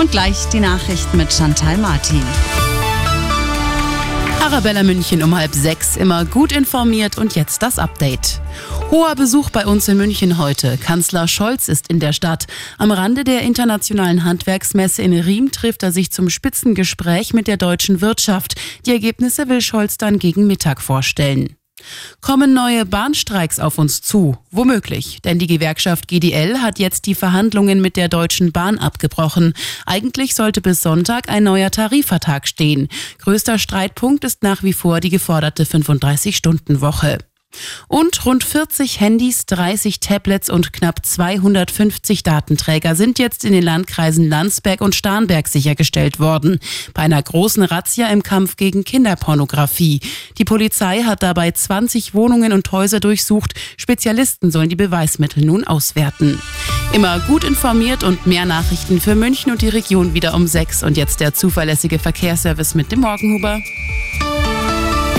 Und gleich die Nachrichten mit Chantal Martin. Arabella München um halb sechs, immer gut informiert und jetzt das Update. Hoher Besuch bei uns in München heute. Kanzler Scholz ist in der Stadt. Am Rande der internationalen Handwerksmesse in Riem trifft er sich zum Spitzengespräch mit der deutschen Wirtschaft. Die Ergebnisse will Scholz dann gegen Mittag vorstellen. Kommen neue Bahnstreiks auf uns zu? Womöglich, denn die Gewerkschaft GDL hat jetzt die Verhandlungen mit der Deutschen Bahn abgebrochen. Eigentlich sollte bis Sonntag ein neuer Tarifvertrag stehen. Größter Streitpunkt ist nach wie vor die geforderte 35-Stunden-Woche. Und rund 40 Handys, 30 Tablets und knapp 250 Datenträger sind jetzt in den Landkreisen Landsberg und Starnberg sichergestellt worden. Bei einer großen Razzia im Kampf gegen Kinderpornografie. Die Polizei hat dabei 20 Wohnungen und Häuser durchsucht. Spezialisten sollen die Beweismittel nun auswerten. Immer gut informiert und mehr Nachrichten für München und die Region wieder um sechs. Und jetzt der zuverlässige Verkehrsservice mit dem Morgenhuber.